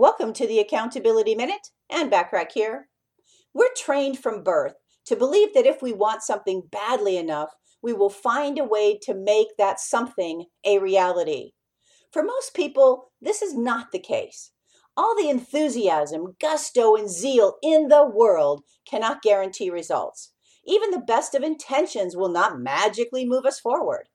Welcome to the Accountability Minute Anne Bachrach here. We're trained from birth to believe that if we want something badly enough, we will find a way to make that something a reality. For most people, this is not the case. All the enthusiasm, gusto, and zeal in the world cannot guarantee results. Even the best of intentions will not magically move us forward.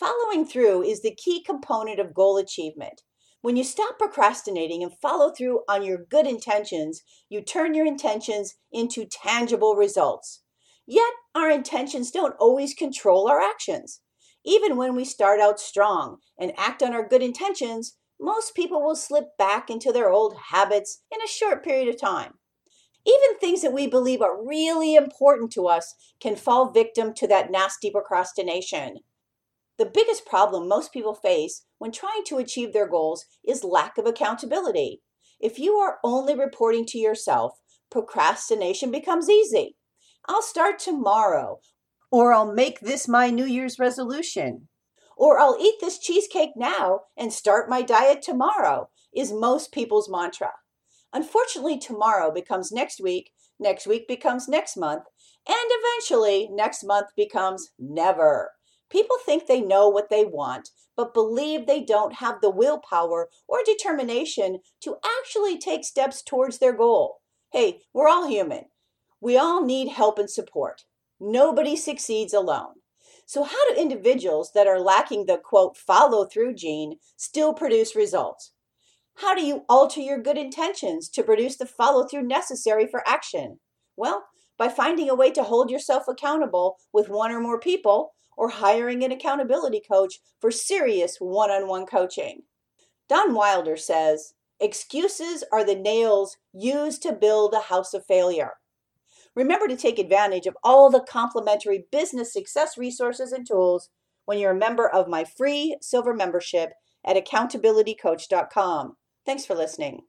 Following through is the key component of goal achievement. When you stop procrastinating and follow through on your good intentions, you turn your intentions into tangible results. Yet, our intentions don't always control our actions. Even when we start out strong and act on our good intentions, most people will slip back into their old habits in a short period of time. Even things that we believe are really important to us can fall victim to that nasty procrastination. The biggest problem most people face when trying to achieve their goals is lack of accountability. If you are only reporting to yourself, procrastination becomes easy. I'll start tomorrow, or I'll make this my New Year's resolution, or I'll eat this cheesecake now and start my diet tomorrow, is most people's mantra. Unfortunately, tomorrow becomes next week, next week becomes next month, and eventually next month becomes never. People think they know what they want, but believe they don't have the willpower or determination to actually take steps towards their goal. Hey, we're all human. We all need help and support. Nobody succeeds alone. So, how do individuals that are lacking the quote follow through gene still produce results? How do you alter your good intentions to produce the follow through necessary for action? Well, by finding a way to hold yourself accountable with one or more people or hiring an accountability coach for serious one on one coaching. Don Wilder says, Excuses are the nails used to build a house of failure. Remember to take advantage of all the complimentary business success resources and tools when you're a member of my free silver membership at accountabilitycoach.com. Thanks for listening.